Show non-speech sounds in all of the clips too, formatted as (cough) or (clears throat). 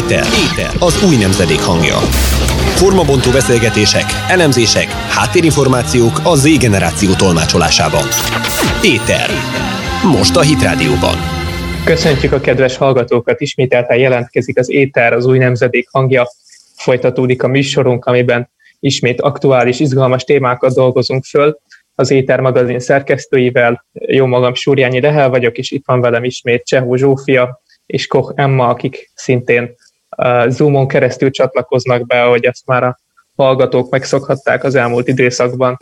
Éter. Éter. Az új nemzedék hangja. Formabontó beszélgetések, elemzések, háttérinformációk a Z generáció tolmácsolásában. Éter. Most a Hit Rádióban. Köszöntjük a kedves hallgatókat, ismételten jelentkezik az Éter, az új nemzedék hangja. Folytatódik a műsorunk, amiben ismét aktuális, izgalmas témákat dolgozunk föl. Az Éter magazin szerkesztőivel, jó magam Súrjányi Lehel vagyok, és itt van velem ismét Csehó Zsófia, és Koch Emma, akik szintén Zoomon keresztül csatlakoznak be, ahogy ezt már a hallgatók megszokhatták az elmúlt időszakban.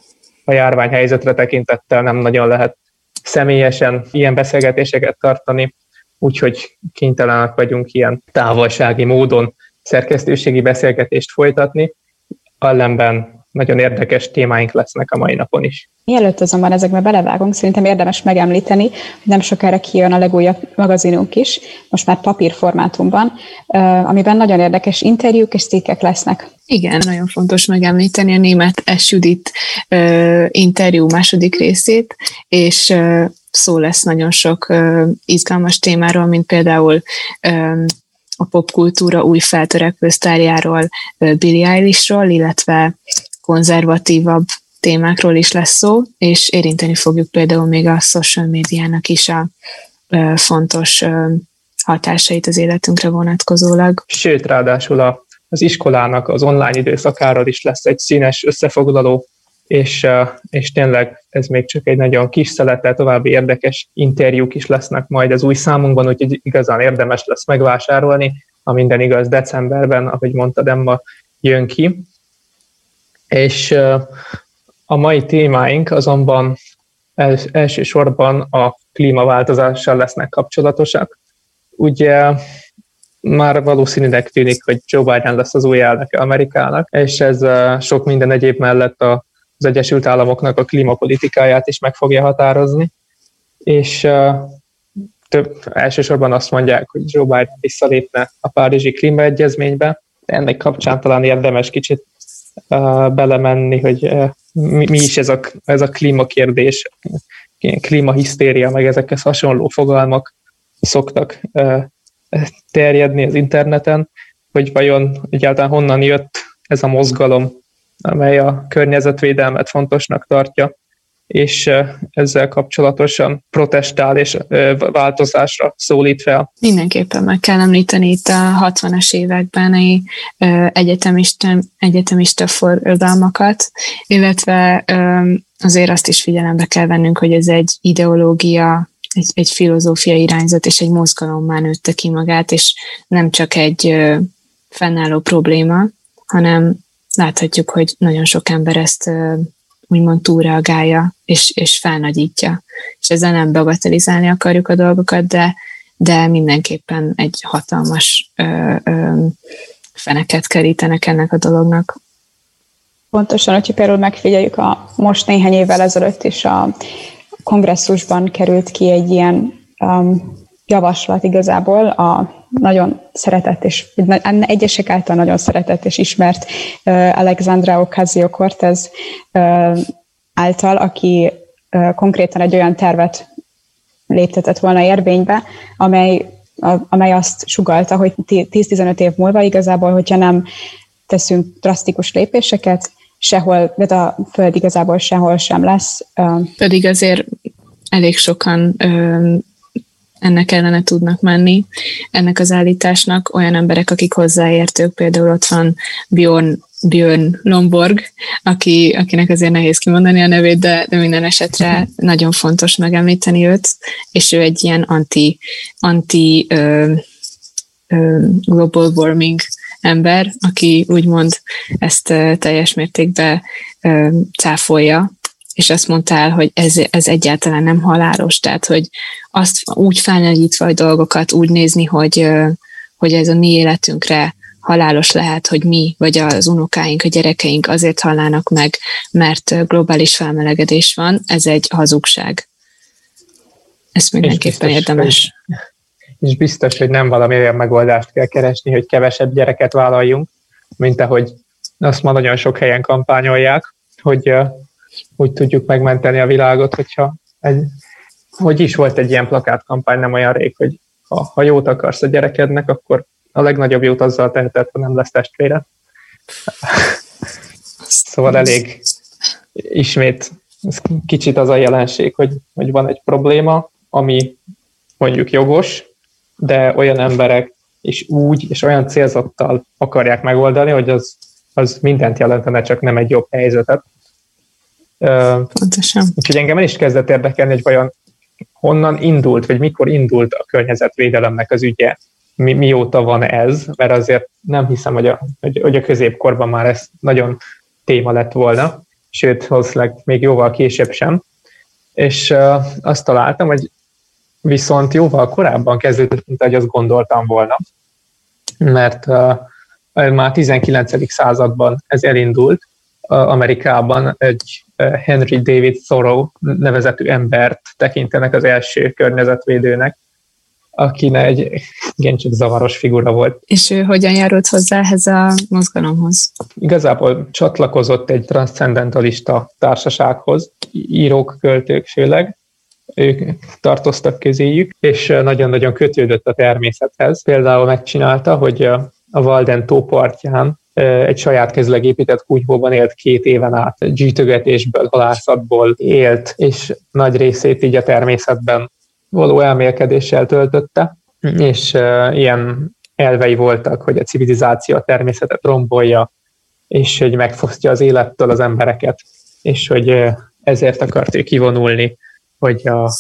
A járványhelyzetre tekintettel nem nagyon lehet személyesen ilyen beszélgetéseket tartani, úgyhogy kénytelenek vagyunk ilyen távolsági módon szerkesztőségi beszélgetést folytatni. Ellenben nagyon érdekes témáink lesznek a mai napon is. Mielőtt azonban ezekbe belevágunk, szerintem érdemes megemlíteni, hogy nem sokára kijön a legújabb magazinunk is, most már papírformátumban, amiben nagyon érdekes interjúk és cikkek lesznek. Igen, nagyon fontos megemlíteni a német S. Judit interjú második részét, és szó lesz nagyon sok izgalmas témáról, mint például a popkultúra új feltörekvő sztárjáról, Billie Eilishról, illetve konzervatívabb témákról is lesz szó, és érinteni fogjuk például még a social médiának is a fontos hatásait az életünkre vonatkozólag. Sőt, ráadásul a, az iskolának az online időszakáról is lesz egy színes összefoglaló, és, és tényleg ez még csak egy nagyon kis szelete, további érdekes interjúk is lesznek majd az új számunkban, úgyhogy igazán érdemes lesz megvásárolni, a minden igaz decemberben, ahogy mondtad, Emma, jön ki. És a mai témáink azonban els, elsősorban a klímaváltozással lesznek kapcsolatosak. Ugye már valószínűleg tűnik, hogy Joe Biden lesz az új elnöke Amerikának, és ez sok minden egyéb mellett az Egyesült Államoknak a klímapolitikáját is meg fogja határozni, és több, elsősorban azt mondják, hogy Joe Biden visszalépne a Párizsi klímaegyezménybe, ennek kapcsán talán érdemes kicsit belemenni, hogy mi, mi is ez a, ez a klímakérdés, klímahisztéria, meg ezekhez hasonló fogalmak szoktak terjedni az interneten, hogy vajon egyáltalán honnan jött ez a mozgalom, amely a környezetvédelmet fontosnak tartja, és ezzel kapcsolatosan protestál és változásra szólít fel. Mindenképpen meg kell említeni itt a 60-as években egy egyetemista, egyetemista forradalmakat, illetve azért azt is figyelembe kell vennünk, hogy ez egy ideológia, egy, egy filozófia irányzat és egy mozgalommá nőtte ki magát, és nem csak egy fennálló probléma, hanem láthatjuk, hogy nagyon sok ember ezt úgymond túlreagálja és, és felnagyítja. És ezzel nem bagatelizálni akarjuk a dolgokat, de, de mindenképpen egy hatalmas ö, ö, feneket kerítenek ennek a dolognak. Pontosan, hogyha például megfigyeljük a most néhány évvel ezelőtt is a kongresszusban került ki egy ilyen um, javaslat igazából a nagyon szeretett és egyesek által nagyon szeretett és ismert Alexandra Ocasio-Cortez által, aki konkrétan egy olyan tervet léptetett volna érvénybe, amely, amely azt sugalta, hogy 10-15 év múlva igazából, hogyha nem teszünk drasztikus lépéseket, sehol, de a Föld igazából sehol sem lesz. Pedig azért elég sokan ennek ellene tudnak menni, ennek az állításnak olyan emberek, akik hozzáértők, például ott van Bjorn, Björn Lomborg, aki, akinek azért nehéz kimondani a nevét, de, de minden esetre nagyon fontos megemlíteni őt, és ő egy ilyen anti, anti ö, ö, global warming ember, aki úgymond ezt teljes mértékben cáfolja, és azt mondta el, hogy ez, ez egyáltalán nem halálos, tehát hogy azt úgy felnagyítva a dolgokat, úgy nézni, hogy, hogy ez a mi életünkre halálos lehet, hogy mi, vagy az unokáink, a gyerekeink azért hallának meg, mert globális felmelegedés van, ez egy hazugság. Ezt mindenképpen és biztos, érdemes. Hogy, és biztos, hogy nem valami olyan megoldást kell keresni, hogy kevesebb gyereket vállaljunk, mint ahogy azt ma nagyon sok helyen kampányolják, hogy úgy tudjuk megmenteni a világot, hogyha egy, hogy is volt egy ilyen plakátkampány nem olyan rég, hogy ha, ha jót akarsz a gyerekednek, akkor a legnagyobb jót azzal tehetett, ha nem lesz testvére. (laughs) szóval elég ismét ez kicsit az a jelenség, hogy, hogy van egy probléma, ami mondjuk jogos, de olyan emberek és úgy, és olyan célzattal akarják megoldani, hogy az, az mindent jelentene, csak nem egy jobb helyzetet. Pontosan. Úgyhogy engem el is kezdett érdekelni, hogy vajon honnan indult, vagy mikor indult a környezetvédelemnek az ügye, mi, mióta van ez, mert azért nem hiszem, hogy a, hogy, hogy a középkorban már ez nagyon téma lett volna, sőt, valószínűleg még jóval később sem. És uh, azt találtam, hogy viszont jóval korábban kezdődött, mint ahogy azt gondoltam volna, mert uh, már 19. században ez elindult, Amerikában egy Henry David Thoreau nevezetű embert tekintenek az első környezetvédőnek, akinek egy igen csak zavaros figura volt. És ő hogyan járult hozzá ehhez a mozgalomhoz? Igazából csatlakozott egy transzendentalista társasághoz, írók, költők főleg, ők tartoztak közéjük, és nagyon-nagyon kötődött a természethez. Például megcsinálta, hogy a Walden tó partján egy saját kezileg épített kunyhóban élt két éven át, gyűjtögetésből, halászatból élt, és nagy részét így a természetben való elmélkedéssel töltötte, és ilyen elvei voltak, hogy a civilizáció a természetet rombolja, és hogy megfosztja az élettől az embereket, és hogy ezért akart ő kivonulni, hogy a,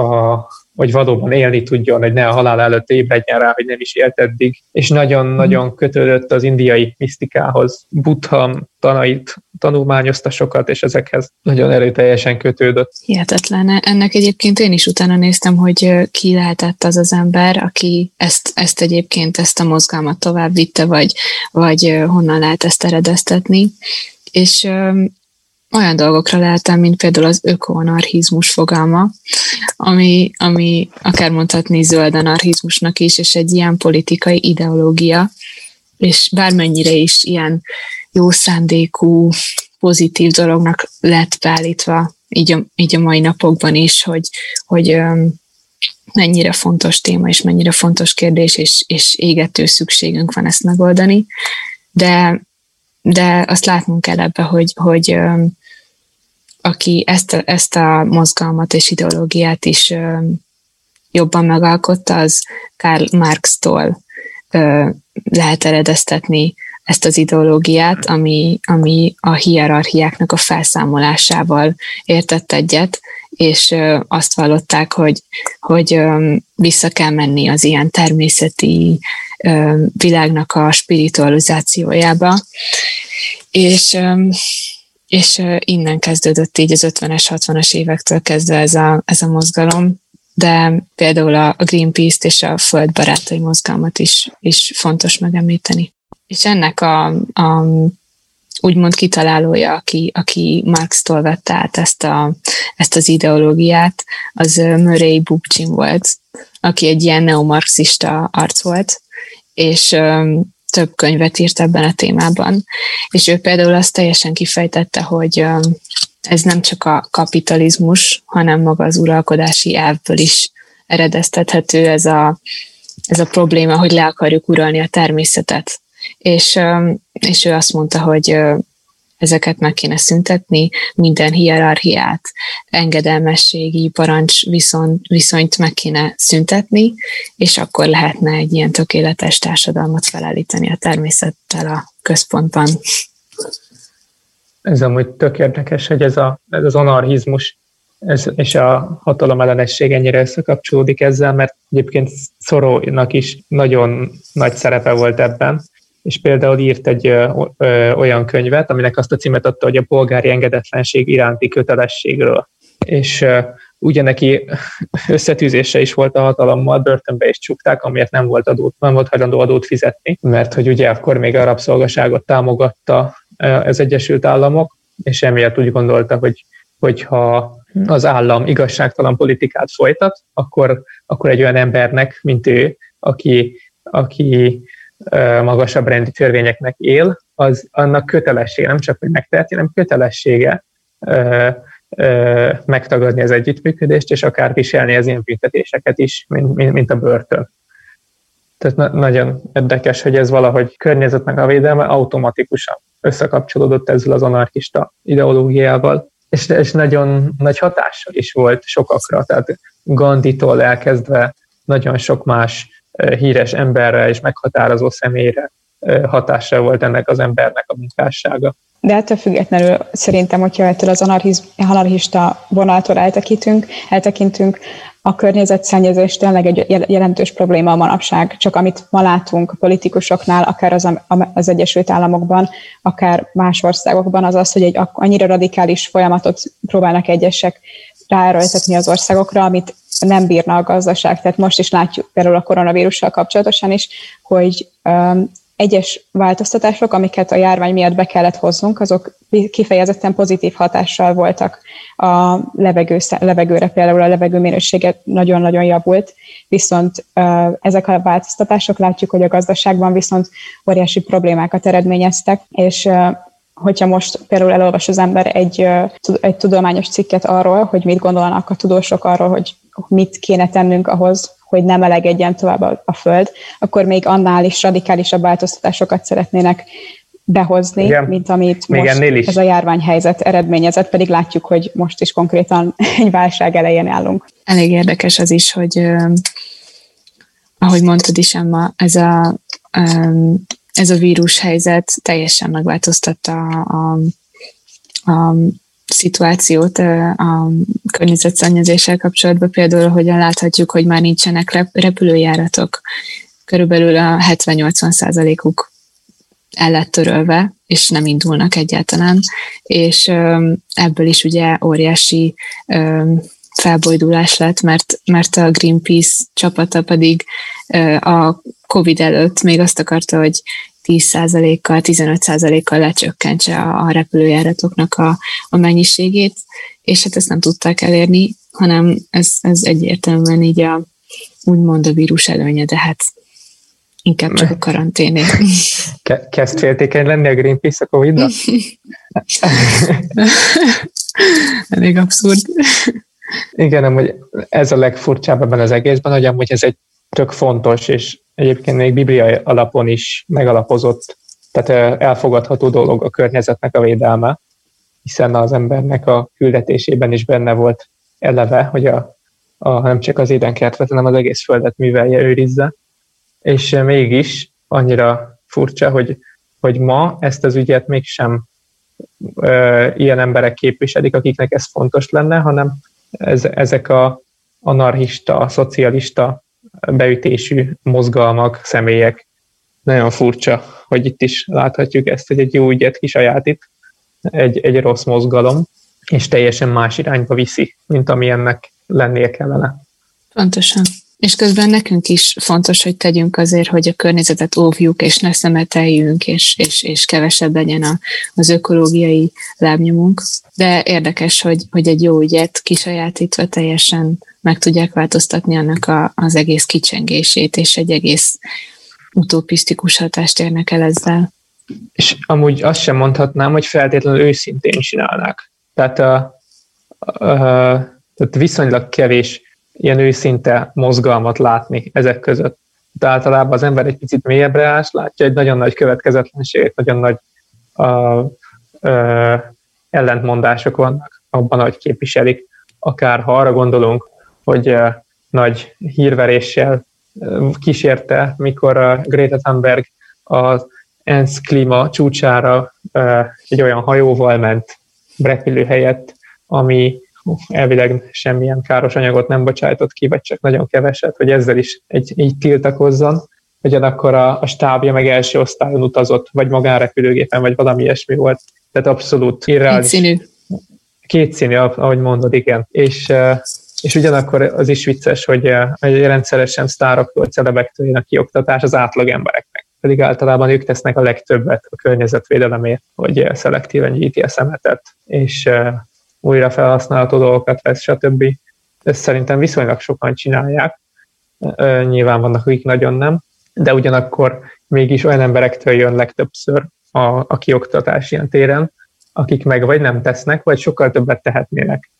a, hogy valóban élni tudjon, hogy ne a halál előtt ébredjen rá, hogy nem is élt eddig, és nagyon-nagyon kötődött az indiai misztikához. Buddha tanait tanulmányozta sokat, és ezekhez nagyon erőteljesen kötődött. Hihetetlen. Ennek egyébként én is utána néztem, hogy ki lehetett az az ember, aki ezt, ezt egyébként, ezt a mozgalmat tovább vitte, vagy, vagy honnan lehet ezt eredeztetni. És olyan dolgokra leltem, mint például az ökoanarchizmus fogalma, ami, ami akár mondhatni zöld anarchizmusnak is, és egy ilyen politikai ideológia, és bármennyire is ilyen jó szándékú, pozitív dolognak lett beállítva így a, így a mai napokban is, hogy, hogy mennyire fontos téma, és mennyire fontos kérdés, és, és égető szükségünk van ezt megoldani, de, de azt látnunk kell ebbe, hogy, hogy aki ezt ezt a mozgalmat és ideológiát is jobban megalkotta, az Karl Marx-tól lehet eredeztetni ezt az ideológiát, ami, ami a hierarchiáknak a felszámolásával értett egyet, és azt vallották, hogy, hogy vissza kell menni az ilyen természeti világnak a spiritualizációjába. És és innen kezdődött így az 50-es, 60-as évektől kezdve ez a, ez a mozgalom, de például a Greenpeace-t és a Földbarátai mozgalmat is, is fontos megemlíteni. És ennek a, a úgymond kitalálója, aki, aki Marx-tól vette át ezt, a, ezt az ideológiát, az Murray Bookchin volt, aki egy ilyen neomarxista arc volt, és több könyvet írt ebben a témában. És ő például azt teljesen kifejtette, hogy ez nem csak a kapitalizmus, hanem maga az uralkodási elvből is eredeztethető ez a, ez a probléma, hogy le akarjuk uralni a természetet. És, és ő azt mondta, hogy ezeket meg kéne szüntetni, minden hierarchiát, engedelmességi parancs viszont, viszonyt meg kéne szüntetni, és akkor lehetne egy ilyen tökéletes társadalmat felállítani a természettel a központban. Ez amúgy tök érdekes, hogy ez, a, ez az anarchizmus ez, és a hatalom ellenesség ennyire összekapcsolódik ezzel, mert egyébként Szorónak is nagyon nagy szerepe volt ebben, és például írt egy ö, ö, olyan könyvet, aminek azt a címet adta, hogy a polgári engedetlenség iránti kötelességről. És ö, ugye neki összetűzése is volt a hatalommal, börtönbe is csukták, amiért nem volt, adót, nem volt hajlandó adót fizetni, mert hogy ugye akkor még a rabszolgaságot támogatta az Egyesült Államok, és emiatt úgy gondolta, hogy hogyha az állam igazságtalan politikát folytat, akkor, akkor egy olyan embernek, mint ő, aki, aki magasabb rendi törvényeknek él, az annak kötelessége, nem csak, hogy megteheti, hanem kötelessége megtagadni az együttműködést, és akár viselni az ilyen büntetéseket is, mint, mint, mint a börtön. Tehát na- nagyon érdekes, hogy ez valahogy környezetnek a védelme automatikusan összekapcsolódott ezzel az anarchista ideológiával, és, és nagyon nagy hatással is volt sokakra, tehát Gandhi-tól elkezdve nagyon sok más híres emberre és meghatározó személyre hatása volt ennek az embernek a munkássága. De ettől függetlenül szerintem, hogyha ettől az anarchista vonaltól eltekintünk, eltekintünk, a környezetszennyezés tényleg egy jelentős probléma a manapság. Csak amit ma látunk a politikusoknál, akár az, az Egyesült Államokban, akár más országokban, az az, hogy egy annyira radikális folyamatot próbálnak egyesek ráerőltetni az országokra, amit nem bírna a gazdaság. Tehát most is látjuk például a koronavírussal kapcsolatosan is, hogy egyes változtatások, amiket a járvány miatt be kellett hoznunk, azok kifejezetten pozitív hatással voltak a levegő, levegőre, például a levegő nagyon-nagyon javult, viszont ezek a változtatások látjuk, hogy a gazdaságban viszont óriási problémákat eredményeztek, és hogyha most például elolvas az ember egy, egy tudományos cikket arról, hogy mit gondolnak a tudósok arról, hogy mit kéne tennünk ahhoz, hogy nem melegedjen tovább a, a Föld, akkor még annál is radikálisabb változtatásokat szeretnének behozni, Igen. mint amit még most is. ez a járványhelyzet eredményezett, pedig látjuk, hogy most is konkrétan (laughs) egy válság elején állunk. Elég érdekes az is, hogy ahogy mondtad is, Emma, ez a, ez a vírushelyzet teljesen megváltoztatta a, a szituációt a környezetszennyezéssel kapcsolatban, például hogyan láthatjuk, hogy már nincsenek repülőjáratok. Körülbelül a 70-80 százalékuk el lett törölve, és nem indulnak egyáltalán, és ebből is ugye óriási felbojdulás lett, mert, mert a Greenpeace csapata pedig a COVID előtt még azt akarta, hogy 10%-kal, 15%-kal lecsökkentse a, a repülőjáratoknak a, a mennyiségét, és hát ezt nem tudták elérni, hanem ez, ez egyértelműen így a, úgymond a vírus előnye, de hát inkább csak a karanténé. (laughs) Kezd féltékeny lenni a Greenpeace a covid? (laughs) (laughs) Elég abszurd. Igen, hogy ez a legfurcsább ebben az egészben, hogy amúgy ez egy tök fontos, és egyébként még bibliai alapon is megalapozott, tehát elfogadható dolog a környezetnek a védelme, hiszen az embernek a küldetésében is benne volt eleve, hogy a, a, nem csak az édenkertet, hanem az egész földet művelje, őrizze. És mégis annyira furcsa, hogy, hogy ma ezt az ügyet mégsem ö, ilyen emberek képviselik, akiknek ez fontos lenne, hanem ez, ezek a anarchista, szocialista beütésű mozgalmak, személyek. Nagyon furcsa, hogy itt is láthatjuk ezt, hogy egy jó ügyet kisajátít, egy, egy rossz mozgalom, és teljesen más irányba viszi, mint ami ennek lennie kellene. Pontosan. És közben nekünk is fontos, hogy tegyünk azért, hogy a környezetet óvjuk, és ne szemeteljünk, és, és, és kevesebb legyen a, az ökológiai lábnyomunk. De érdekes, hogy, hogy egy jó ügyet kisajátítva teljesen meg tudják változtatni annak a, az egész kicsengését, és egy egész utopisztikus hatást érnek el ezzel. És amúgy azt sem mondhatnám, hogy feltétlenül őszintén csinálnák. Tehát, a, a, a, tehát viszonylag kevés ilyen őszinte mozgalmat látni ezek között. De általában az ember egy picit mélyebbre ás, látja egy nagyon nagy következetlenséget, nagyon nagy a, a, ellentmondások vannak abban, hogy képviselik. Akár ha arra gondolunk, hogy a, nagy hírveréssel kísérte, mikor a Greta Thunberg az ENSZ klíma csúcsára egy olyan hajóval ment repülő helyett, ami elvileg semmilyen káros anyagot nem bocsájtott ki, vagy csak nagyon keveset, hogy ezzel is egy, így tiltakozzon. Ugyanakkor a, a stábja meg első osztályon utazott, vagy magánrepülőgépen, vagy valami ilyesmi volt. Tehát abszolút irreális. Kétszínű. Kétszínű, ahogy mondod, igen. És, és ugyanakkor az is vicces, hogy, hogy rendszeresen sztároktól, celebektől jön a kioktatás az átlag embereknek. Pedig általában ők tesznek a legtöbbet a környezetvédelemért, hogy szelektíven gyíti a szemetet, és újra felhasználható dolgokat vesz, stb. Ezt szerintem viszonylag sokan csinálják. Nyilván vannak, akik nagyon nem, de ugyanakkor mégis olyan emberektől jön legtöbbször a, a kioktatás ilyen téren, akik meg vagy nem tesznek, vagy sokkal többet tehetnének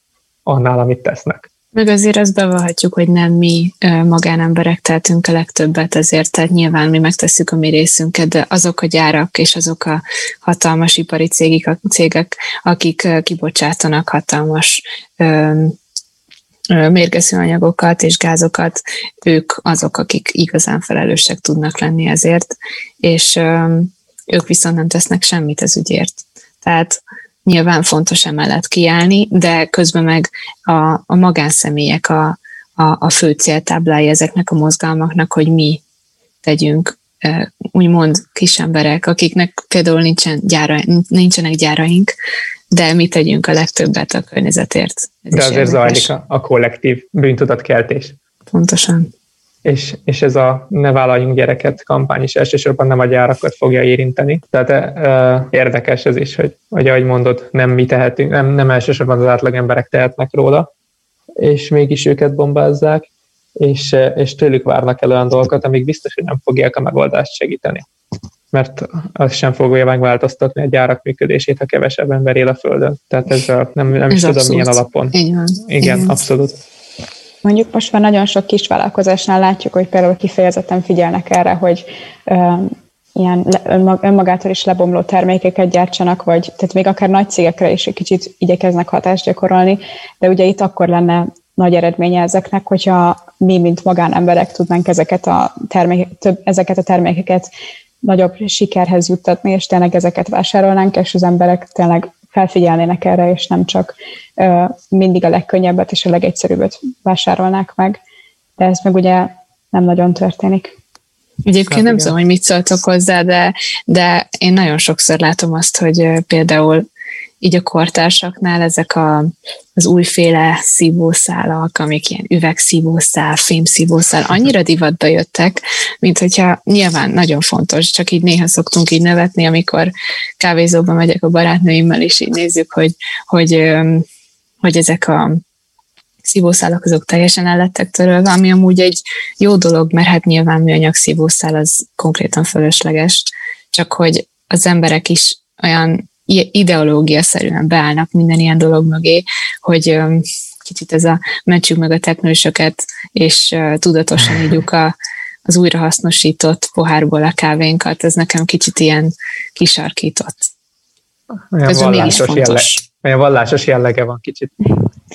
annál, amit tesznek. Meg azért azt bevallhatjuk, hogy nem mi magánemberek tehetünk a legtöbbet ezért, tehát nyilván mi megtesszük a mi részünket, de azok a gyárak és azok a hatalmas ipari cégek, cégek akik kibocsátanak hatalmas mérgező anyagokat és gázokat, ők azok, akik igazán felelősek tudnak lenni ezért, és ők viszont nem tesznek semmit az ügyért. Tehát nyilván fontos emellett kiállni, de közben meg a, a magánszemélyek a, a, a fő céltáblája ezeknek a mozgalmaknak, hogy mi tegyünk úgymond kis emberek, akiknek például nincsen gyára, nincsenek gyáraink, de mi tegyünk a legtöbbet a környezetért. Ez de azért zajlik a, a kollektív bűntudatkeltés. Pontosan. És, és ez a ne vállaljunk gyereket kampány is elsősorban nem a gyárakat fogja érinteni. Tehát e, érdekes ez is, hogy, hogy ahogy mondod, nem mi tehetünk, nem, nem elsősorban az átlag emberek tehetnek róla, és mégis őket bombázzák, és, és tőlük várnak el olyan dolgokat, amik biztos, hogy nem fogják a megoldást segíteni mert az sem fogja megváltoztatni a gyárak működését, ha kevesebb ember él a Földön. Tehát ez a, nem, nem ez is tudom milyen alapon. Igen, Igen, abszolút. Mondjuk most már nagyon sok kis vállalkozásnál látjuk, hogy például kifejezetten figyelnek erre, hogy ilyen önmagától is lebomló termékeket gyártsanak, vagy tehát még akár nagy cégekre is egy kicsit igyekeznek hatást gyakorolni, de ugye itt akkor lenne nagy eredménye ezeknek, hogyha mi, mint magánemberek tudnánk ezeket a, termék, több, ezeket a termékeket nagyobb sikerhez juttatni, és tényleg ezeket vásárolnánk, és az emberek tényleg felfigyelnének erre, és nem csak mindig a legkönnyebbet és a legegyszerűbbet vásárolnák meg. De ez meg ugye nem nagyon történik. Egyébként nem tudom, hogy mit szóltok hozzá, de, de én nagyon sokszor látom azt, hogy például így a kortársaknál ezek a, az újféle szívószálak, amik ilyen üvegszívószál, fémszívószál, annyira divatba jöttek, mint hogyha nyilván nagyon fontos, csak így néha szoktunk így nevetni, amikor kávézóba megyek a barátnőimmel, és így nézzük, hogy, hogy, hogy ezek a szívószálak azok teljesen el lettek törölve, ami amúgy egy jó dolog, mert hát nyilván műanyag szívószál az konkrétan fölösleges, csak hogy az emberek is olyan ideológia-szerűen beállnak minden ilyen dolog mögé, hogy kicsit ez a mentsük meg a teknősöket, és tudatosan (laughs) ígyuk a, az újrahasznosított pohárból a kávénkat, ez nekem kicsit ilyen kisarkított. Olyan vallásos, jelleg, olyan vallásos jellege van kicsit.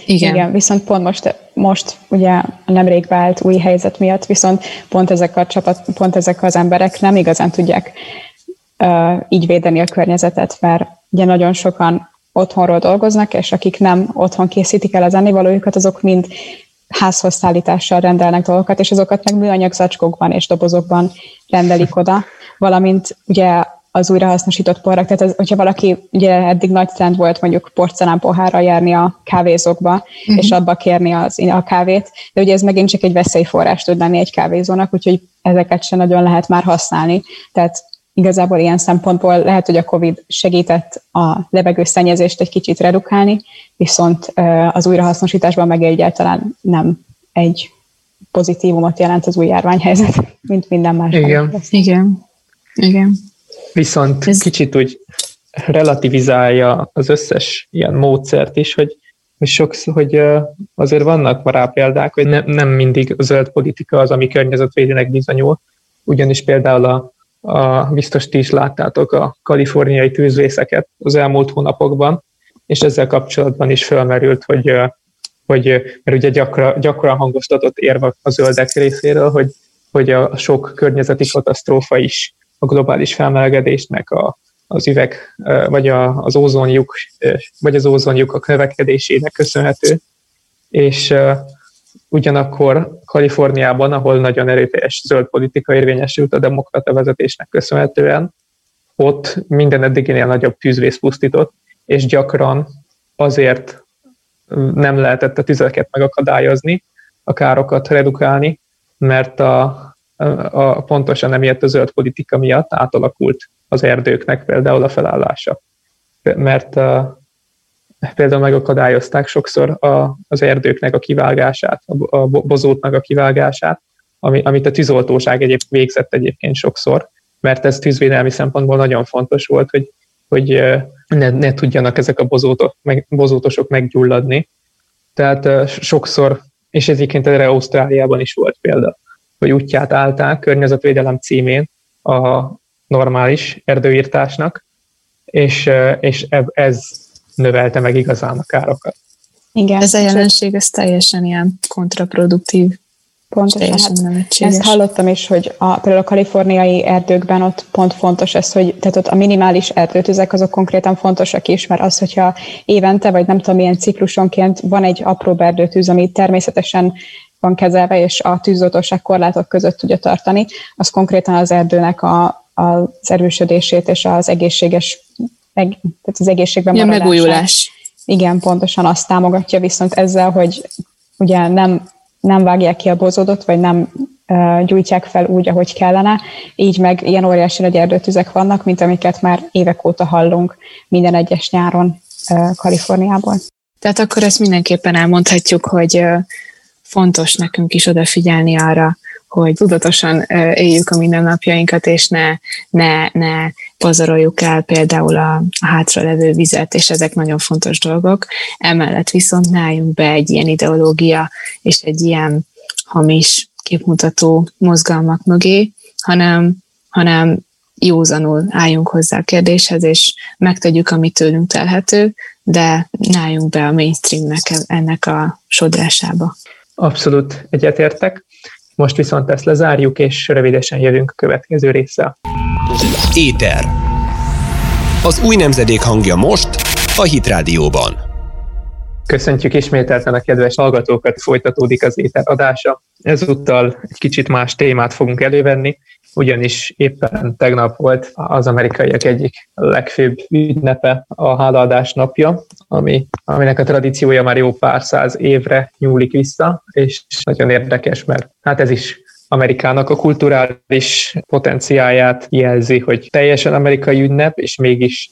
Igen. Igen, viszont pont most, most ugye nemrég vált új helyzet miatt, viszont pont ezek a csapat, pont ezek az emberek nem igazán tudják uh, így védeni a környezetet, mert ugye nagyon sokan otthonról dolgoznak, és akik nem otthon készítik el az ennivalójukat, azok mind házhoz szállítással rendelnek dolgokat, és azokat meg műanyag zacskókban és dobozokban rendelik oda, valamint ugye az újrahasznosított porrak, tehát az, hogyha valaki, ugye eddig nagy trend volt mondjuk porcelán pohárral járni a kávézókba, uh-huh. és abba kérni az, a kávét, de ugye ez megint csak egy veszélyforrás tud lenni egy kávézónak, úgyhogy ezeket sem nagyon lehet már használni. Tehát igazából ilyen szempontból lehet, hogy a COVID segített a levegőszennyezést egy kicsit redukálni, viszont az újrahasznosításban meg egyáltalán nem egy pozitívumot jelent az új járványhelyzet, (laughs) mint minden más. Igen. Igen. Igen. Viszont Ez... kicsit úgy relativizálja az összes ilyen módszert is, hogy hogy sokszor, hogy azért vannak rá példák, hogy ne, nem mindig a zöld politika az, ami környezetvédőnek bizonyul, ugyanis például a a, biztos ti is láttátok a kaliforniai tűzvészeket az elmúlt hónapokban, és ezzel kapcsolatban is felmerült, hogy, hogy mert ugye gyakran, gyakran hangoztatott érve a zöldek részéről, hogy, hogy a sok környezeti katasztrófa is a globális felmelegedésnek a, az üveg, vagy a, az ózonjuk, vagy az ózonjuk a növekedésének köszönhető, és Ugyanakkor Kaliforniában, ahol nagyon erőteljes zöld politika érvényesült a demokrata vezetésnek köszönhetően, ott minden eddiginél nagyobb tűzvész pusztított, és gyakran azért nem lehetett a tüzeket megakadályozni, a károkat redukálni, mert a, a, pontosan emiatt a zöld politika miatt átalakult az erdőknek például a felállása. Mert a, például megakadályozták sokszor a, az erdőknek a kivágását, a, a bozótnak a kivágását, ami, amit a tűzoltóság egyéb végzett egyébként sokszor, mert ez tűzvédelmi szempontból nagyon fontos volt, hogy, hogy ne, ne tudjanak ezek a bozótok, meg, bozótosok meggyulladni, Tehát sokszor, és egyébként erre Ausztráliában is volt példa, hogy útját állták környezetvédelem címén a normális erdőírtásnak, és, és ez növelte meg igazán a károkat. Igen. Ez a jelenség, ez teljesen ilyen kontraproduktív. Pontosan. Hát ezt hallottam is, hogy a, például a kaliforniai erdőkben ott pont fontos ez, hogy tehát ott a minimális erdőtüzek azok konkrétan fontosak is, mert az, hogyha évente, vagy nem tudom milyen ciklusonként van egy apró erdőtűz, ami természetesen van kezelve, és a tűzoltóság korlátok között tudja tartani, az konkrétan az erdőnek a, az erősödését és az egészséges, eg, tehát az egészségben ja, megújulás. Igen, pontosan azt támogatja, viszont ezzel, hogy ugye nem, nem vágják ki a bozódot, vagy nem uh, gyújtják fel úgy, ahogy kellene, így meg ilyen óriási nagy erdőtüzek vannak, mint amiket már évek óta hallunk minden egyes nyáron uh, Kaliforniából. Tehát akkor ezt mindenképpen elmondhatjuk, hogy uh, fontos nekünk is odafigyelni arra, hogy tudatosan éljük a mindennapjainkat, és ne, ne, ne pazaroljuk el például a, a hátralevő vizet, és ezek nagyon fontos dolgok. Emellett viszont ne álljunk be egy ilyen ideológia és egy ilyen hamis képmutató mozgalmak mögé, hanem, hanem józanul álljunk hozzá a kérdéshez, és megtegyük, amit tőlünk telhető, de ne álljunk be a mainstreamnek ennek a sodrásába. Abszolút egyetértek. Most viszont ezt lezárjuk, és rövidesen jövünk a következő résszel. Éter. Az új nemzedék hangja most a Hit Rádióban. Köszöntjük ismételten a kedves hallgatókat, folytatódik az éter adása. Ezúttal egy kicsit más témát fogunk elővenni, ugyanis éppen tegnap volt az amerikaiak egyik legfőbb ünnepe, a hálaadás napja, ami, aminek a tradíciója már jó pár száz évre nyúlik vissza, és nagyon érdekes, mert hát ez is Amerikának a kulturális potenciáját jelzi, hogy teljesen amerikai ünnep, és mégis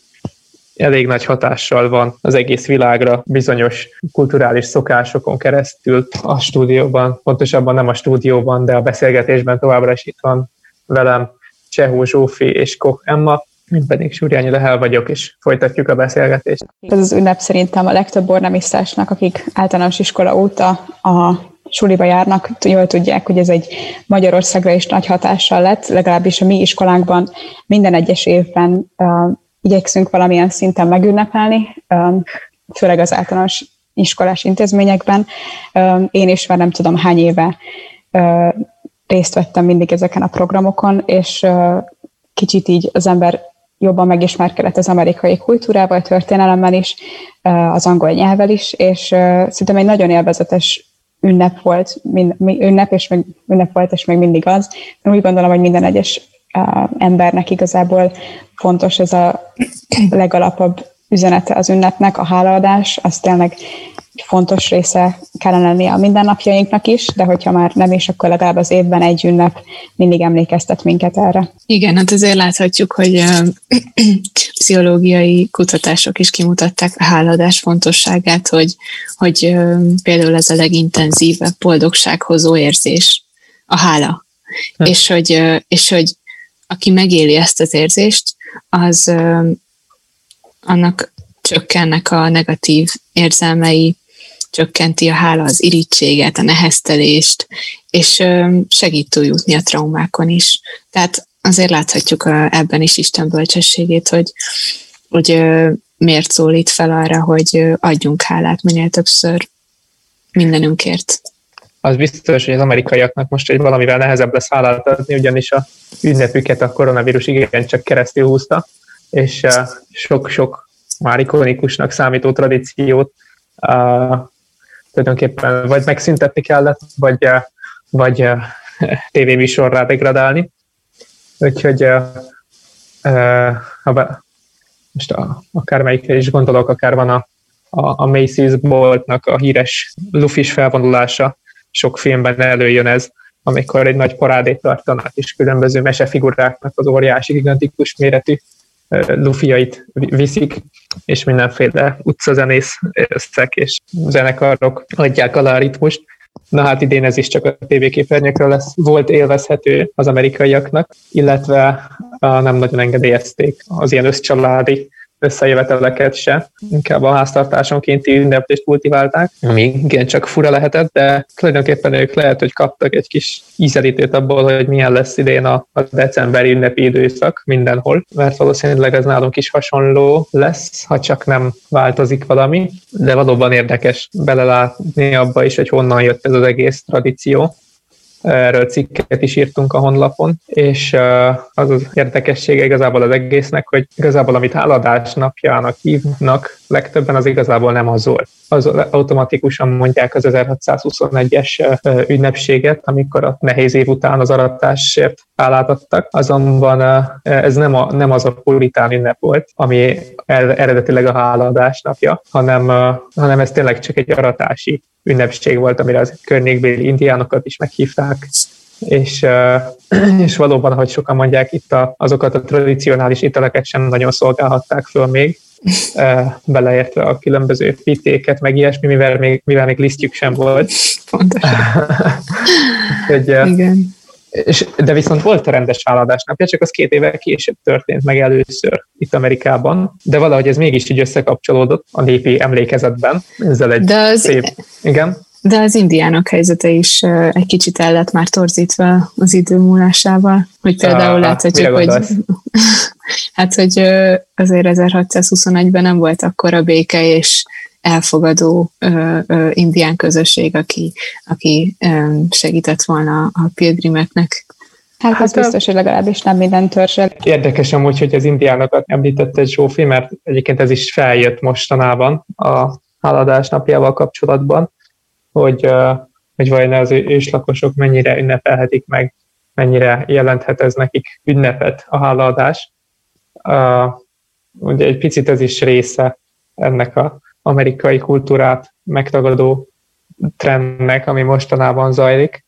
elég nagy hatással van az egész világra bizonyos kulturális szokásokon keresztül. A stúdióban, pontosabban nem a stúdióban, de a beszélgetésben továbbra is itt van velem Csehó Zsófi és Koch Emma, én pedig Súrjányi Lehel vagyok, és folytatjuk a beszélgetést. Ez az ünnep szerintem a legtöbb bornemisztásnak, akik általános iskola óta a suliba járnak, jól tudják, hogy ez egy Magyarországra is nagy hatással lett, legalábbis a mi iskolánkban minden egyes évben uh, igyekszünk valamilyen szinten megünnepelni, um, főleg az általános iskolás intézményekben. Um, én is már nem tudom hány éve részt vettem mindig ezeken a programokon, és kicsit így az ember jobban megismerkedett az amerikai kultúrával, történelemmel is, az angol nyelvvel is, és szerintem egy nagyon élvezetes ünnep volt, mind, ünnep, és még, ünnep volt, és még mindig az. Én úgy gondolom, hogy minden egyes embernek igazából fontos ez a legalapabb üzenete az ünnepnek, a hálaadás, az tényleg fontos része kellene lennie a mindennapjainknak is, de hogyha már nem is, akkor legalább az évben egy ünnep mindig emlékeztet minket erre. Igen, hát azért láthatjuk, hogy (clears throat) pszichológiai kutatások is kimutatták a háladás fontosságát, hogy, hogy például ez a legintenzívebb boldogsághozó érzés, a hála. Hm. És hogy, és hogy aki megéli ezt az érzést, az annak csökkennek a negatív érzelmei, csökkenti a hála az irítséget, a neheztelést, és segít túljutni a traumákon is. Tehát azért láthatjuk ebben is Isten bölcsességét, hogy, hogy miért szólít fel arra, hogy adjunk hálát minél többször mindenünkért. Az biztos, hogy az amerikaiaknak most egy valamivel nehezebb lesz hálát adni, ugyanis a ünnepüket a koronavírus csak keresztül húzta, és sok-sok már ikonikusnak számító tradíciót tulajdonképpen vagy megszüntetni kellett, vagy, eh, vagy eh, (laughs) tévéműsorrá degradálni. Úgyhogy eh, ha most a, akármelyikre is gondolok, akár van a, a, a Macy's boltnak a híres lufis felvonulása, sok filmben előjön ez, amikor egy nagy parádét tartanak, és különböző mesefiguráknak az óriási, gigantikus méretű lufiait viszik, és mindenféle utcazenészek és zenekarok adják alá a ritmust. Na hát idén ez is csak a tévéképernyőkről lesz, volt élvezhető az amerikaiaknak, illetve nem nagyon engedélyezték az ilyen összcsaládi összejöveteleket se, inkább a háztartásonkénti ünneplést kultiválták, ami igen csak fura lehetett, de tulajdonképpen ők lehet, hogy kaptak egy kis ízelítőt abból, hogy milyen lesz idén a, a decemberi ünnepi időszak mindenhol, mert valószínűleg ez nálunk is hasonló lesz, ha csak nem változik valami, de valóban érdekes belelátni abba is, hogy honnan jött ez az egész tradíció erről cikket is írtunk a honlapon, és az az érdekessége igazából az egésznek, hogy igazából amit háladás napjának hívnak, legtöbben az igazából nem az volt. Az automatikusan mondják az 1621-es ünnepséget, amikor a nehéz év után az aratásért állátadtak, azonban ez nem, a, nem az a puritán ünnep volt, ami eredetileg a háladás napja, hanem, hanem ez tényleg csak egy aratási ünnepség volt, amire az környékbéli indiánokat is meghívták, és, (clears throat) és valóban, ahogy sokan mondják, itt a, azokat a tradicionális ételeket sem nagyon szolgálhatták föl még, beleértve a különböző pitéket, meg ilyesmi, mivel még, mivel még lisztjük sem volt. Pontosan. (laughs) hogy, Igen. És, de viszont volt a rendes vállaladás napja, csak az két évvel később történt meg először itt Amerikában, de valahogy ez mégis így összekapcsolódott a népi emlékezetben. Ezzel egy de az, szép... Igen? De az indiánok helyzete is egy kicsit el lett már torzítva az idő múlásával, hogy például láthatjuk, hogy (laughs) hát, hogy azért 1621-ben nem volt akkor a béke, és elfogadó ö, ö, indián közösség, aki, aki ö, segített volna a pilgrimeknek. Hát, hát az biztos, hogy legalábbis nem minden törzsel. Érdekes amúgy, hogy az indiánokat említette Zsófi, mert egyébként ez is feljött mostanában a háladás napjával kapcsolatban, hogy, hogy vajon az őslakosok mennyire ünnepelhetik meg, mennyire jelenthet ez nekik ünnepet a hálaadás. Ugye egy picit ez is része ennek a amerikai kultúrát megtagadó trendnek, ami mostanában zajlik,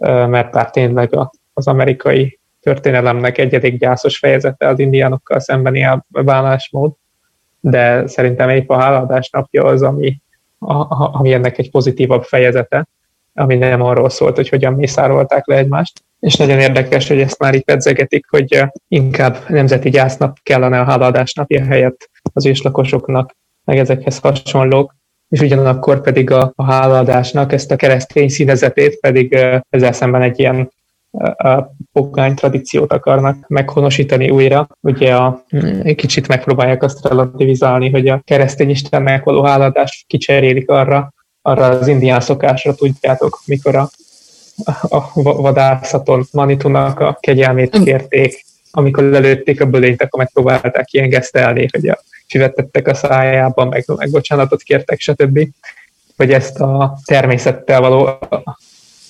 mert már tényleg az amerikai történelemnek egyedik gyászos fejezete az indiánokkal szembeni bánásmód, de szerintem épp a háladás napja az, ami, ami ennek egy pozitívabb fejezete, ami nem arról szólt, hogy hogyan mészárolták le egymást. És nagyon érdekes, hogy ezt már itt pedzegetik, hogy inkább nemzeti gyásznap kellene a háladás napja helyett az őslakosoknak meg ezekhez hasonlók, és ugyanakkor pedig a, a hálaadásnak ezt a keresztény színezetét pedig ezzel szemben egy ilyen a pogány tradíciót akarnak meghonosítani újra. Ugye a, egy kicsit megpróbálják azt relativizálni, hogy a keresztény istennek való háladást kicserélik arra, arra az indián szokásra, tudjátok, mikor a, a vadászaton Manitunak a kegyelmét kérték, amikor lelőtték a bölényt, akkor megpróbálták ilyen gesztelni, hogy a füvetettek a szájában, meg, meg bocsánatot kértek, stb. Hogy ezt a természettel való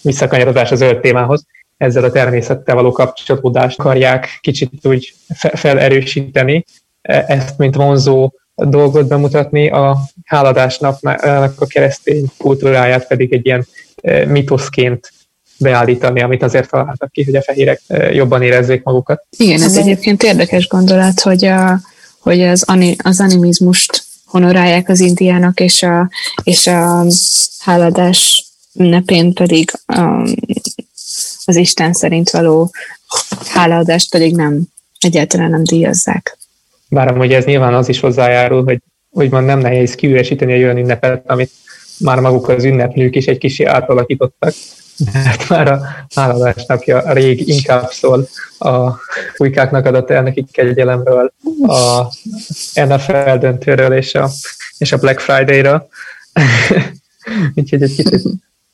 visszakanyarodás a zöld témához, ezzel a természettel való kapcsolódást akarják kicsit úgy felerősíteni, e, ezt mint vonzó dolgot bemutatni, a háladásnapnak a keresztény kultúráját pedig egy ilyen e, mitoszként beállítani, amit azért találtak ki, hogy a fehérek e, jobban érezzék magukat. Igen, ez egyébként érdekes gondolat, hogy a, hogy az, ani, az animizmust honorálják az indiánok, és a, és a háladás ünnepén pedig um, az Isten szerint való hálaadást pedig nem, egyáltalán nem díjazzák. Bár hogy ez nyilván az is hozzájárul, hogy úgymond nem nehéz kiüresíteni egy olyan ünnepet, amit már maguk az ünneplők is egy kicsi átalakítottak, mert már a háladás napja rég inkább szól a kulykáknak adott el nekik kegyelemről, a NFL döntőről és a, és a Black Friday-ra. (laughs) Úgyhogy egy kicsit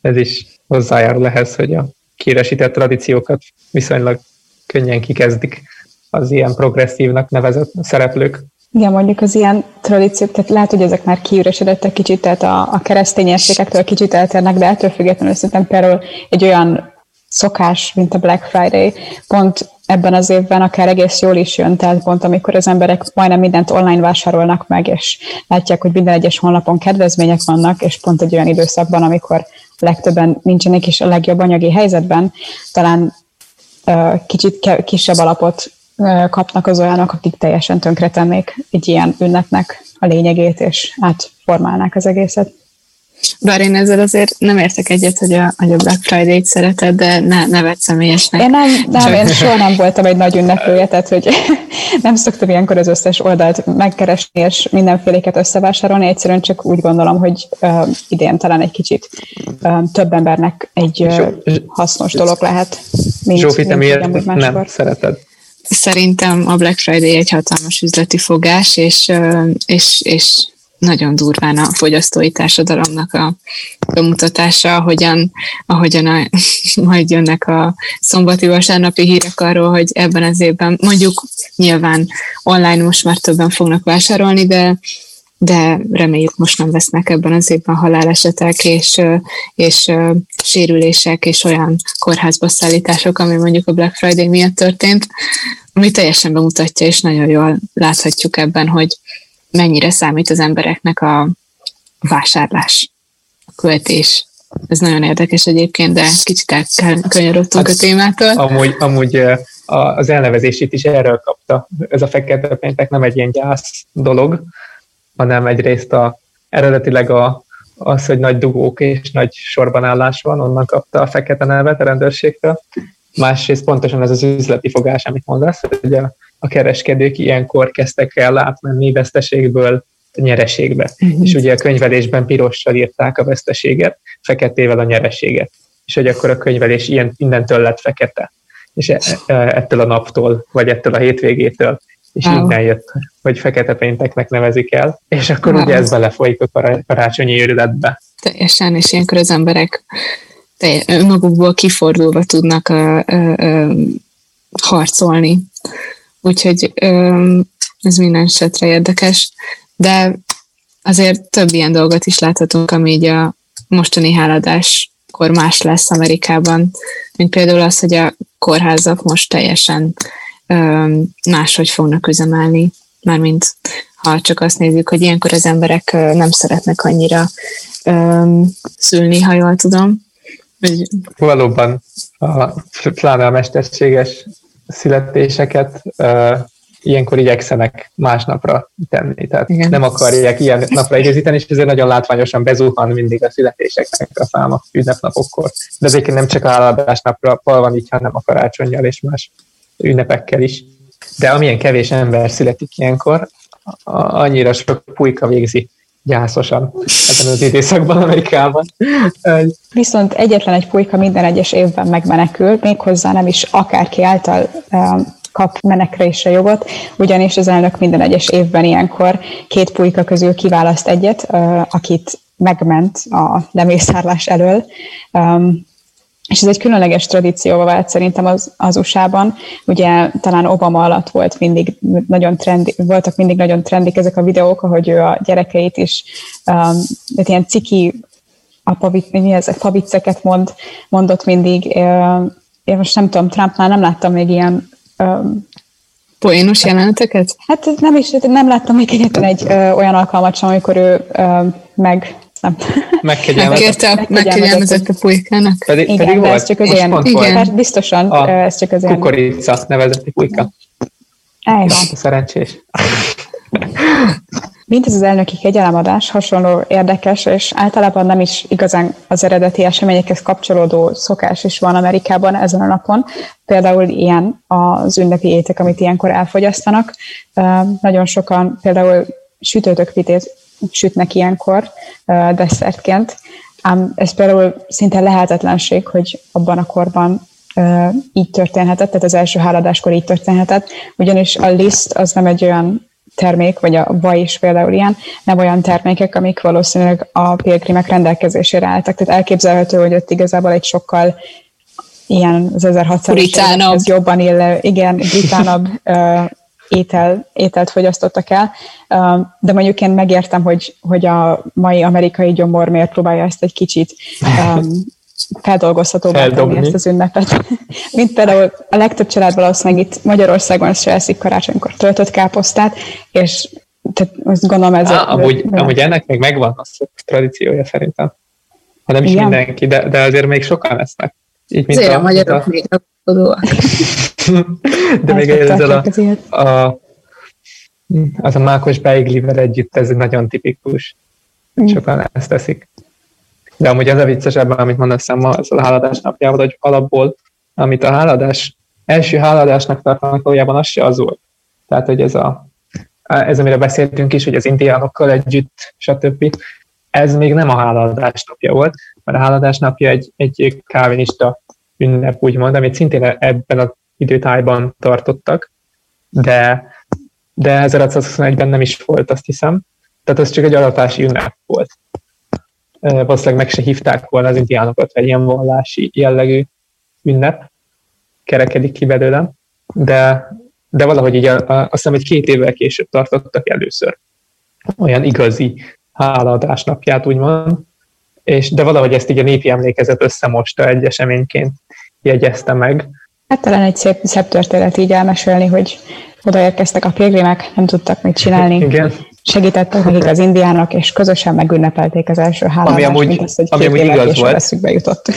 ez is hozzájárul ehhez, hogy a kiresített tradíciókat viszonylag könnyen kikezdik az ilyen progresszívnak nevezett szereplők. Igen, mondjuk az ilyen tradíciók, tehát lehet, hogy ezek már kiüresedettek kicsit, tehát a, a keresztény értékektől kicsit eltérnek, de ettől függetlenül szerintem például egy olyan szokás, mint a Black Friday, pont ebben az évben akár egész jól is jön, tehát pont amikor az emberek majdnem mindent online vásárolnak meg, és látják, hogy minden egyes honlapon kedvezmények vannak, és pont egy olyan időszakban, amikor legtöbben nincsenek is a legjobb anyagi helyzetben, talán uh, kicsit kisebb alapot kapnak az olyanok, akik teljesen tönkretennék egy ilyen ünnepnek a lényegét, és átformálnák az egészet. Bár én ezzel azért nem értek egyet, hogy a, hogy a Black Friday-t szereted, de ne, nevet személyesnek. Én nem, nem Csak... én soha nem voltam egy nagy ünnepője, tehát hogy (laughs) nem szoktam ilyenkor az összes oldalt megkeresni és mindenféléket összevásárolni, egyszerűen csak úgy gondolom, hogy uh, idén talán egy kicsit uh, több embernek egy uh, hasznos dolog lehet. Mint, Zsófi, te miért nem szereted? Szerintem a Black Friday egy hatalmas üzleti fogás, és, és, és nagyon durván a fogyasztói társadalomnak a bemutatása, ahogyan, ahogyan a, (laughs) majd jönnek a szombati vasárnapi hírek arról, hogy ebben az évben mondjuk nyilván online most már többen fognak vásárolni, de de reméljük most nem vesznek ebben az évben halálesetek és, és sérülések és olyan kórházba szállítások, ami mondjuk a Black Friday miatt történt, ami teljesen bemutatja, és nagyon jól láthatjuk ebben, hogy mennyire számít az embereknek a vásárlás, a költés. Ez nagyon érdekes egyébként, de kicsit elkanyarodtunk hát, a témától. Amúgy, amúgy az elnevezését is erről kapta. Ez a fekete péntek nem egy ilyen gyász dolog, hanem egyrészt a, eredetileg a, az, hogy nagy dugók és nagy sorbanállás van, onnan kapta a fekete nevet a rendőrségtől. Másrészt pontosan ez az üzleti fogás, amit mondasz, hogy a, a kereskedők ilyenkor kezdtek el átmenni veszteségből nyereségbe. Uh-huh. És ugye a könyvelésben pirossal írták a veszteséget, feketével a nyereséget. És hogy akkor a könyvelés ilyen, mindentől lett fekete. És e, e, ettől a naptól, vagy ettől a hétvégétől és wow. innen jött, hogy fekete pénteknek nevezik el, és akkor wow. ugye ez belefolyik a karácsonyi őrületbe. Teljesen, és ilyenkor az emberek magukból kifordulva tudnak uh, uh, uh, harcolni. Úgyhogy uh, ez minden esetre érdekes, de azért több ilyen dolgot is láthatunk, ami így a mostani háladáskor más lesz Amerikában, mint például az, hogy a kórházak most teljesen máshogy fognak üzemelni, mármint ha csak azt nézzük, hogy ilyenkor az emberek nem szeretnek annyira szülni, ha jól tudom. Valóban, a, pláne a mesterséges születéseket ilyenkor igyekszenek másnapra tenni. Tehát Igen. nem akarják ilyen napra időzíteni, és ezért nagyon látványosan bezuhan mindig a születéseknek a száma ünnepnapokkor. De ezért nem csak a háladásnapra van így, hanem a karácsonyjal és más ünnepekkel is. De amilyen kevés ember születik ilyenkor, annyira sok pulyka végzi gyászosan ezen az időszakban Amerikában. Viszont egyetlen egy pulyka minden egyes évben megmenekül, méghozzá nem is akárki által um, kap menekrésre jogot, ugyanis az elnök minden egyes évben ilyenkor két pulyka közül kiválaszt egyet, uh, akit megment a lemészárlás elől. És ez egy különleges tradícióval vált szerintem az, az USA-ban. Ugye talán Obama alatt volt mindig nagyon trendi, voltak mindig nagyon trendik ezek a videók, ahogy ő a gyerekeit is um, ilyen ciki apa, mi ez, pavicceket mond, mondott mindig. Én most nem tudom, Trumpnál nem láttam még ilyen um, Poénos jeleneteket? Hát nem is, nem láttam még egyetlen egy ö, olyan alkalmat sem, amikor ő ö, meg nem. Megkérte, megkegyelmezett a pulykának. Pedig, igen, pedig volt. ez csak az ilyen, igen. Hát biztosan, a ez csak az ilyen. Kukorica nevezeti pulyka. Eljon. Szerencsés. (laughs) Mint ez az elnöki kegyelemadás, hasonló érdekes, és általában nem is igazán az eredeti eseményekhez kapcsolódó szokás is van Amerikában ezen a napon. Például ilyen az ünnepi étek, amit ilyenkor elfogyasztanak. Nagyon sokan például sütőtökvitét sütnek ilyenkor desszertként. Ám ez például szinte lehetetlenség, hogy abban a korban így történhetett, tehát az első háladáskor így történhetett, ugyanis a liszt az nem egy olyan termék, vagy a vaj is például ilyen, nem olyan termékek, amik valószínűleg a pilgrimek rendelkezésére álltak. Tehát elképzelhető, hogy ott igazából egy sokkal ilyen az 1600 jobban illő, igen, británabb étel, ételt fogyasztottak el, de mondjuk én megértem, hogy, hogy a mai amerikai gyomor miért próbálja ezt egy kicsit um, feldolgozhatóbbá tenni ezt az ünnepet. (laughs) Mint például a legtöbb család valószínűleg itt Magyarországon se eszik karácsonykor töltött káposztát, és tehát azt gondolom ez... Á, amúgy, amúgy ennek még megvan a tradíciója szerintem. Ha nem is Igen. mindenki, de, de azért még sokan lesznek. Így, mint Azért a, a magyarok a... még (laughs) De még ezzel a, a, az a mákos beiglivel együtt, ez nagyon tipikus. Mm. Sokan ezt teszik. De amúgy az a viccesebben, amit mondasz ma ez a háladás napjával, hogy alapból, amit a háladás, első háladásnak tartanak, valójában az se az volt. Tehát, hogy ez a ez, amire beszéltünk is, hogy az indiánokkal együtt, stb. Ez még nem a háladás napja volt, a háladás napja egy, egy kávinista ünnep, úgymond, amit szintén ebben az időtájban tartottak, de, de 1621-ben nem is volt, azt hiszem. Tehát ez csak egy aratási ünnep volt. Valószínűleg meg se hívták volna az indiánokat egy ilyen vallási jellegű ünnep, kerekedik ki belőlem, de, de valahogy így a, a, azt hiszem, hogy két évvel később tartottak először olyan igazi hálaadás napját, úgymond, és, de valahogy ezt így a népi emlékezet összemosta egy eseményként jegyezte meg. Hát talán egy szép, szép történet így elmesélni, hogy odaérkeztek a pilgrimek, nem tudtak mit csinálni. Igen. Segítettek nekik az indiánok, és közösen megünnepelték az első háladást, ami amúgy, mint azt, hogy ami amúgy igaz volt. eszükbe jutott.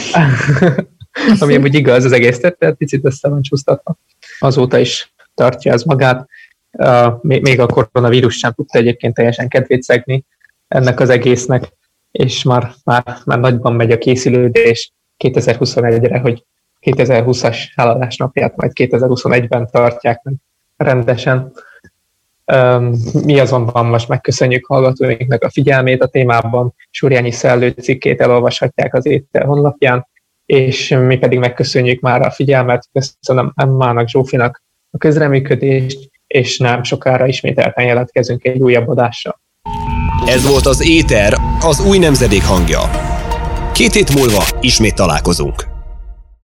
(laughs) ami amúgy igaz az egész, tehát picit össze van csúsztatva. Azóta is tartja ez magát. Uh, még a koronavírus sem tudta egyébként teljesen kedvét szegni ennek az egésznek, és már, már, már nagyban megy a készülődés 2021-re, hogy 2020-as háladás napját majd 2021-ben tartják meg rendesen. Mi azonban most megköszönjük hallgatóinknak a figyelmét a témában. Súrjányi Szellő cikkét elolvashatják az étel honlapján, és mi pedig megköszönjük már a figyelmet, köszönöm Emmának, Zsófinak a közreműködést, és nem sokára ismételten jelentkezünk egy újabb adással. Ez volt az Éter, az új nemzedék hangja. Két hét múlva ismét találkozunk.